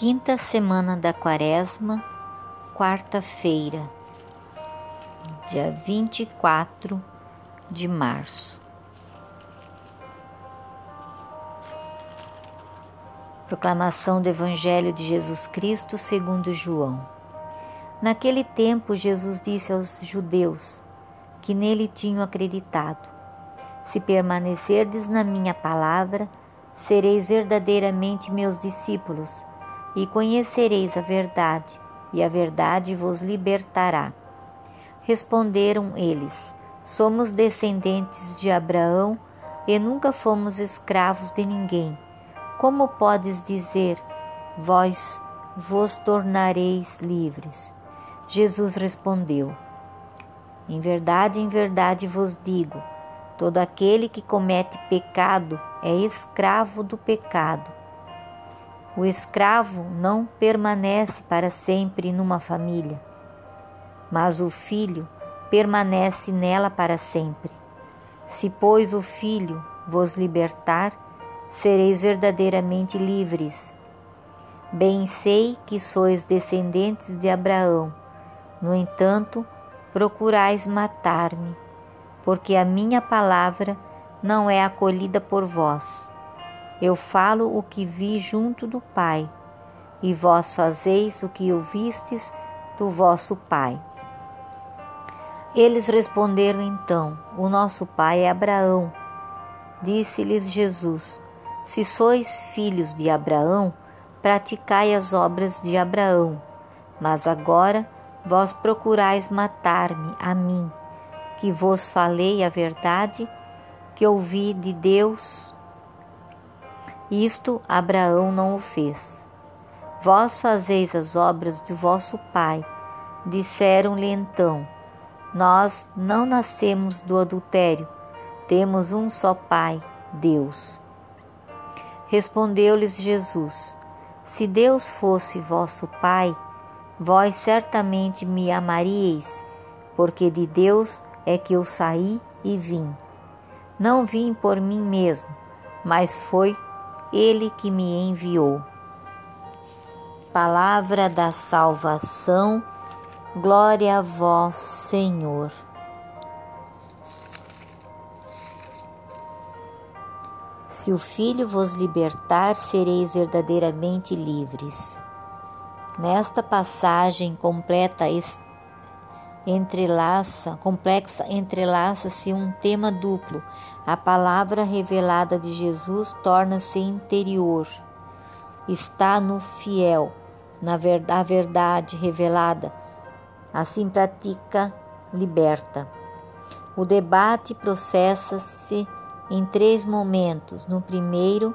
Quinta semana da Quaresma, quarta-feira, dia 24 de março. Proclamação do Evangelho de Jesus Cristo segundo João. Naquele tempo, Jesus disse aos judeus que nele tinham acreditado: Se permanecerdes na minha palavra, sereis verdadeiramente meus discípulos e conhecereis a verdade, e a verdade vos libertará. Responderam eles: Somos descendentes de Abraão e nunca fomos escravos de ninguém. Como podes dizer, vós vos tornareis livres? Jesus respondeu: Em verdade, em verdade vos digo: todo aquele que comete pecado é escravo do pecado. O escravo não permanece para sempre numa família, mas o filho permanece nela para sempre. Se, pois, o filho vos libertar, sereis verdadeiramente livres. Bem sei que sois descendentes de Abraão, no entanto, procurais matar-me, porque a minha palavra não é acolhida por vós. Eu falo o que vi junto do Pai, e vós fazeis o que ouvistes do vosso Pai. Eles responderam então: O nosso pai é Abraão. Disse-lhes Jesus: Se sois filhos de Abraão, praticai as obras de Abraão. Mas agora vós procurais matar-me a mim, que vos falei a verdade que ouvi de Deus isto Abraão não o fez. Vós fazeis as obras de vosso pai. Disseram-lhe então: Nós não nascemos do adultério, temos um só pai, Deus. Respondeu-lhes Jesus: Se Deus fosse vosso pai, vós certamente me amaríeis, porque de Deus é que eu saí e vim. Não vim por mim mesmo, mas foi ele que me enviou. Palavra da salvação, glória a vós, Senhor. Se o Filho vos libertar, sereis verdadeiramente livres. Nesta passagem completa entrelaça, complexa, entrelaça-se um tema duplo. A palavra revelada de Jesus torna-se interior. Está no fiel, na verdade, a verdade revelada. Assim pratica, liberta. O debate processa-se em três momentos. No primeiro,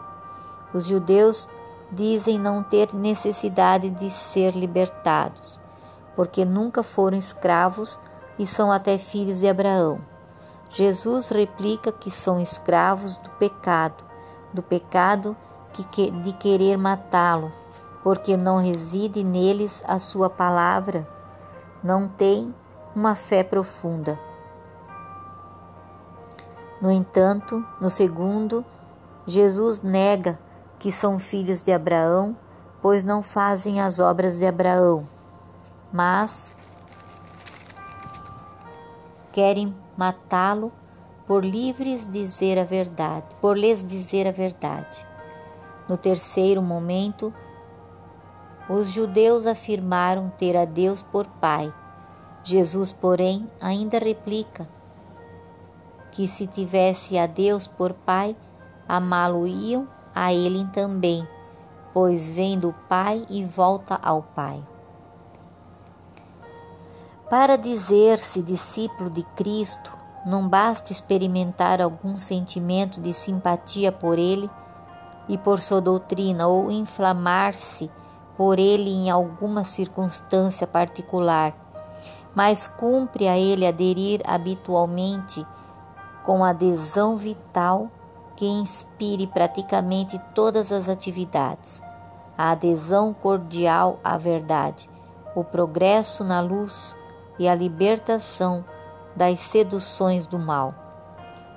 os judeus dizem não ter necessidade de ser libertados porque nunca foram escravos e são até filhos de Abraão. Jesus replica que são escravos do pecado, do pecado de querer matá-lo, porque não reside neles a sua palavra, não tem uma fé profunda. No entanto, no segundo, Jesus nega que são filhos de Abraão, pois não fazem as obras de Abraão mas querem matá-lo por livres dizer a verdade, por lhes dizer a verdade. No terceiro momento, os judeus afirmaram ter a Deus por Pai. Jesus, porém, ainda replica que se tivesse a Deus por Pai, amá-lo-iam a Ele também, pois vem do Pai e volta ao Pai. Para dizer-se discípulo de Cristo, não basta experimentar algum sentimento de simpatia por ele e por sua doutrina ou inflamar-se por ele em alguma circunstância particular, mas cumpre a ele aderir habitualmente com adesão vital que inspire praticamente todas as atividades, a adesão cordial à verdade, o progresso na luz e a libertação das seduções do mal.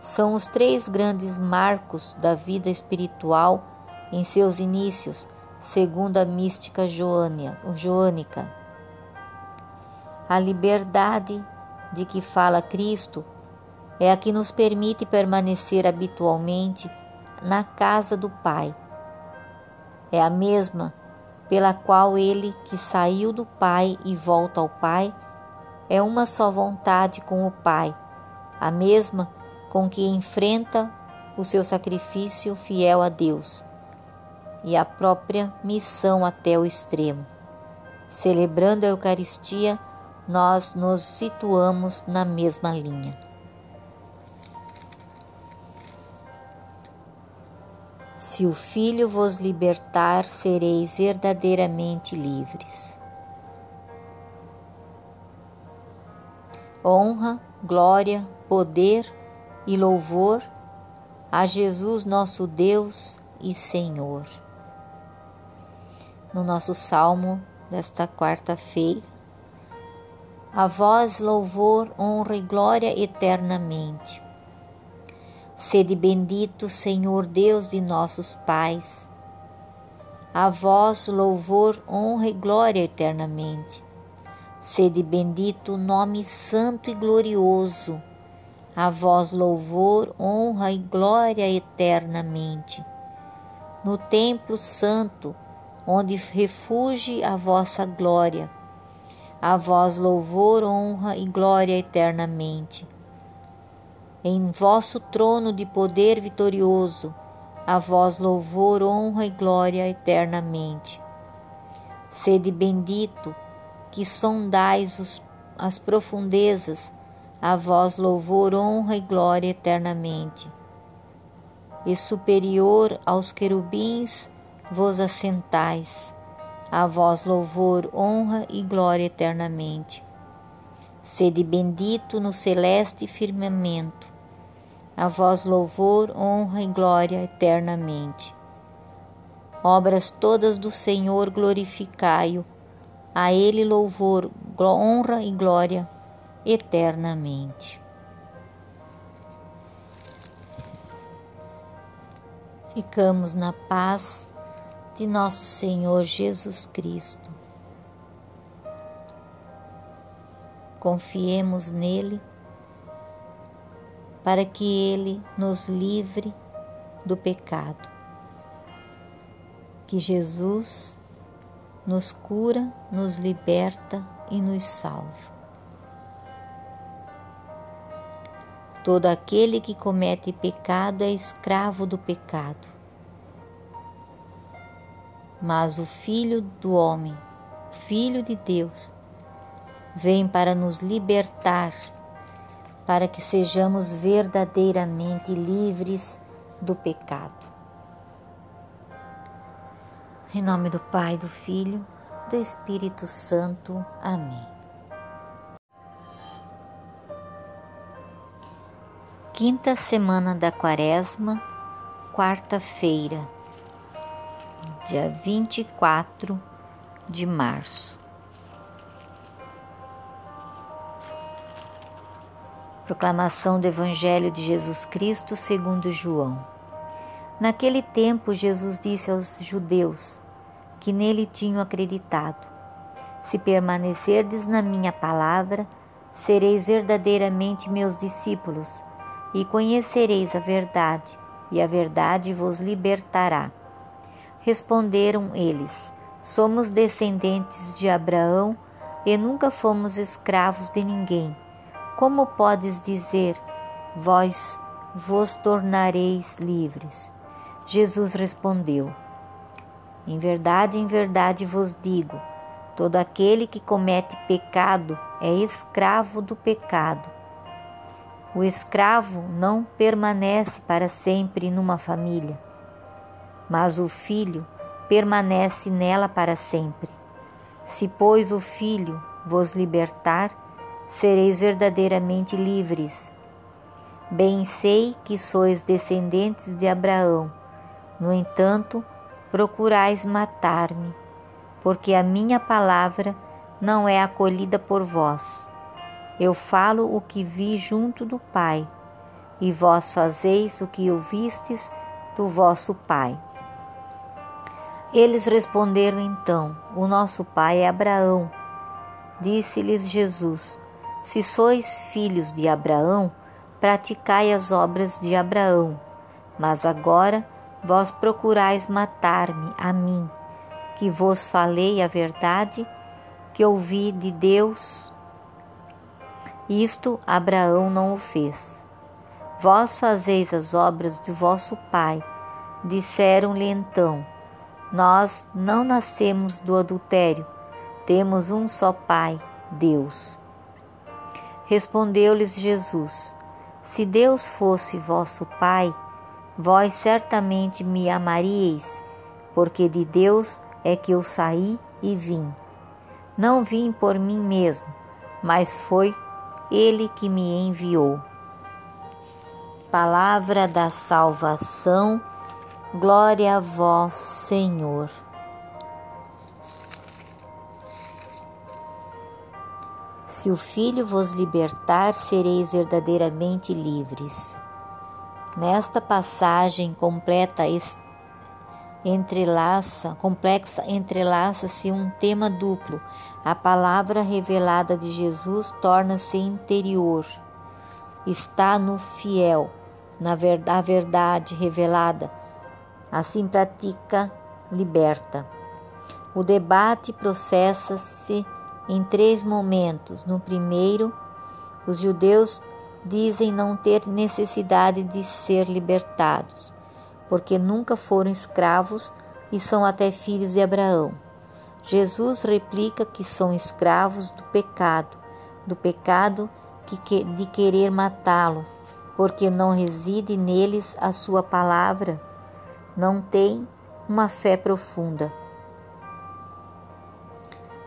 São os três grandes marcos da vida espiritual em seus inícios, segundo a mística joânica. A liberdade de que fala Cristo é a que nos permite permanecer habitualmente na casa do Pai. É a mesma pela qual ele que saiu do Pai e volta ao Pai é uma só vontade com o Pai, a mesma com que enfrenta o seu sacrifício fiel a Deus e a própria missão até o extremo. Celebrando a Eucaristia, nós nos situamos na mesma linha. Se o Filho vos libertar, sereis verdadeiramente livres. Honra, glória, poder e louvor a Jesus, nosso Deus e Senhor. No nosso salmo desta quarta-feira, a vós louvor, honra e glória eternamente. Sede bendito, Senhor Deus de nossos pais. A vós louvor, honra e glória eternamente. Sede bendito, nome santo e glorioso a vós louvor, honra e glória eternamente. No templo santo, onde refugie a vossa glória, a vós louvor, honra e glória eternamente. Em vosso trono de poder vitorioso, a vós louvor, honra e glória eternamente. Sede bendito, que sondais os, as profundezas, a vós louvor, honra e glória eternamente. E superior aos querubins vos assentais, a vós louvor, honra e glória eternamente. Sede bendito no celeste firmamento, a vós louvor, honra e glória eternamente. Obras todas do Senhor glorificai-o, a Ele louvor, honra e glória eternamente. Ficamos na paz de nosso Senhor Jesus Cristo. Confiemos nele para que ele nos livre do pecado. Que Jesus nos cura, nos liberta e nos salva. Todo aquele que comete pecado é escravo do pecado. Mas o Filho do Homem, Filho de Deus, vem para nos libertar, para que sejamos verdadeiramente livres do pecado. Em nome do Pai, do Filho, do Espírito Santo. Amém. quinta semana da Quaresma, quarta-feira, dia 24 de março. Proclamação do Evangelho de Jesus Cristo segundo João. Naquele tempo, Jesus disse aos judeus que nele tinham acreditado: Se permanecerdes na minha palavra, sereis verdadeiramente meus discípulos e conhecereis a verdade, e a verdade vos libertará. Responderam eles: Somos descendentes de Abraão e nunca fomos escravos de ninguém. Como podes dizer, vós vos tornareis livres? Jesus respondeu: Em verdade, em verdade vos digo: todo aquele que comete pecado é escravo do pecado. O escravo não permanece para sempre numa família, mas o filho permanece nela para sempre. Se, pois, o filho vos libertar, sereis verdadeiramente livres. Bem sei que sois descendentes de Abraão, no entanto, procurais matar-me, porque a minha palavra não é acolhida por vós. Eu falo o que vi junto do Pai, e vós fazeis o que ouvistes do vosso Pai. Eles responderam então: O nosso pai é Abraão. Disse-lhes Jesus: Se sois filhos de Abraão, praticai as obras de Abraão. Mas agora vós procurais matar-me a mim, que vos falei a verdade que ouvi de Deus. Isto Abraão não o fez. Vós fazeis as obras de vosso pai. Disseram-lhe então: Nós não nascemos do adultério, temos um só pai, Deus. Respondeu-lhes Jesus: Se Deus fosse vosso pai, vós certamente me amaríeis, porque de Deus é que eu saí e vim. Não vim por mim mesmo, mas foi Ele que me enviou. Palavra da salvação, glória a vós, Senhor. Se o Filho vos libertar, sereis verdadeiramente livres. Nesta passagem completa entrelaça, complexa entrelaça-se um tema duplo. A palavra revelada de Jesus torna-se interior. Está no fiel, na verdade, a verdade revelada. Assim pratica, liberta. O debate processa-se em três momentos. No primeiro, os judeus dizem não ter necessidade de ser libertados, porque nunca foram escravos e são até filhos de Abraão. Jesus replica que são escravos do pecado, do pecado de querer matá-lo, porque não reside neles a sua palavra, não tem uma fé profunda.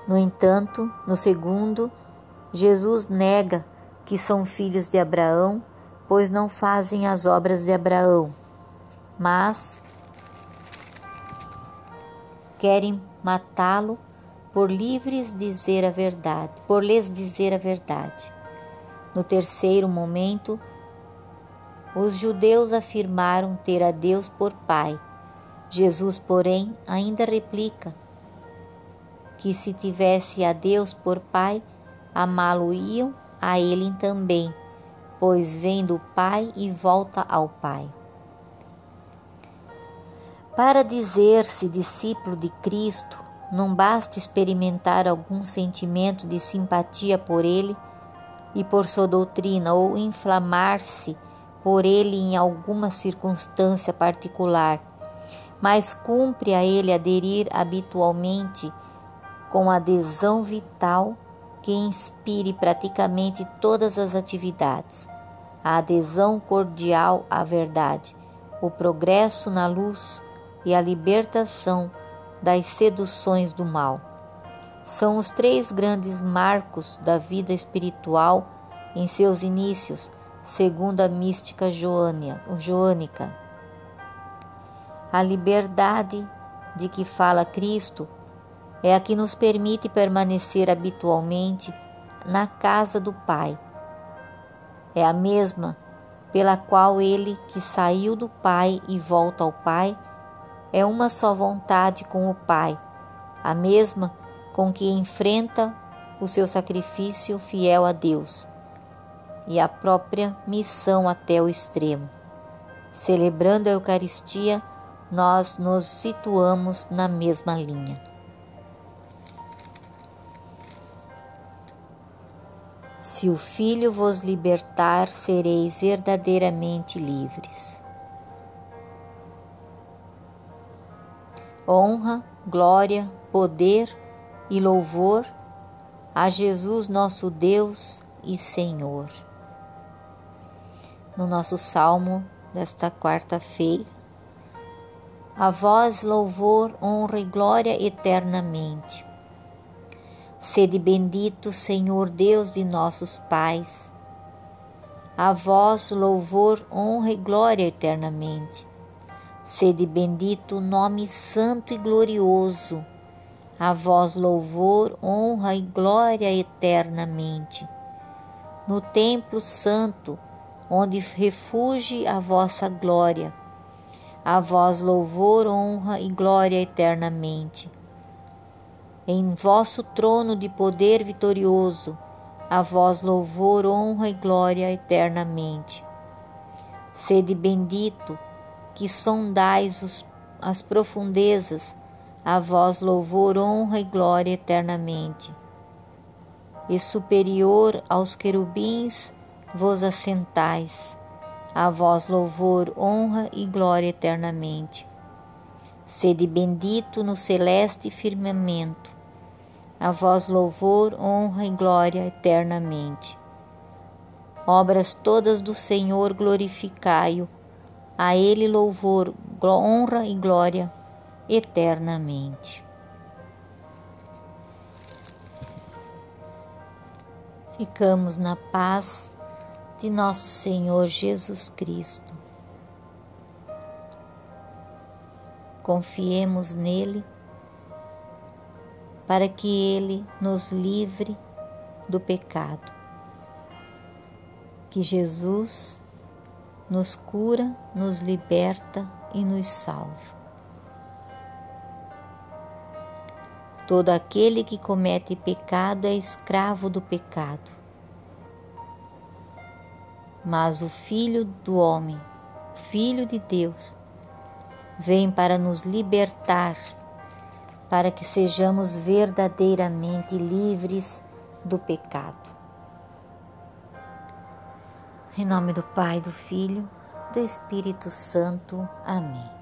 No entanto, no segundo, Jesus nega que são filhos de Abraão, pois não fazem as obras de Abraão, mas querem matá-lo por livres dizer a verdade, por lhes dizer a verdade. No terceiro momento, os judeus afirmaram ter a Deus por Pai. Jesus, porém, ainda replica que se tivesse a Deus por Pai, amá-lo-iam a ele também, pois vem do Pai e volta ao Pai. Para dizer-se discípulo de Cristo, não basta experimentar algum sentimento de simpatia por ele e por sua doutrina ou inflamar-se por ele em alguma circunstância particular, mas cumpre a ele aderir habitualmente com adesão vital que inspire praticamente todas as atividades, a adesão cordial à verdade, o progresso na luz e a libertação das seduções do mal. São os três grandes marcos da vida espiritual em seus inícios, segundo a mística joânica. A liberdade de que fala Cristo é a que nos permite permanecer habitualmente na casa do Pai. É a mesma pela qual ele que saiu do Pai e volta ao Pai é uma só vontade com o Pai, a mesma com que enfrenta o seu sacrifício fiel a Deus e a própria missão até o extremo. Celebrando a Eucaristia, nós nos situamos na mesma linha. Se o Filho vos libertar, sereis verdadeiramente livres. Honra, glória, poder e louvor a Jesus, nosso Deus e Senhor. No nosso salmo desta quarta-feira, a vós louvor, honra e glória eternamente. Sede bendito, Senhor Deus de nossos pais. A vós louvor, honra e glória eternamente. Sede bendito, nome santo e glorioso. A vós louvor, honra e glória eternamente. No templo santo, onde refugie a vossa glória. A vós louvor, honra e glória eternamente. Em vosso trono de poder vitorioso, a vós louvor, honra e glória eternamente. Sede bendito, que sondais os, as profundezas, a vós louvor, honra e glória eternamente. E superior aos querubins vos assentais, a vós louvor, honra e glória eternamente. Sede bendito no celeste firmamento, a vós louvor, honra e glória eternamente. Obras todas do Senhor glorificai-o, a Ele louvor, honra e glória eternamente. Ficamos na paz de nosso Senhor Jesus Cristo. Confiemos nele para que ele nos livre do pecado. Que Jesus nos cura, nos liberta e nos salva. Todo aquele que comete pecado é escravo do pecado. Mas o Filho do Homem, Filho de Deus, vem para nos libertar, para que sejamos verdadeiramente livres do pecado. Em nome do Pai, do Filho, do Espírito Santo. Amém.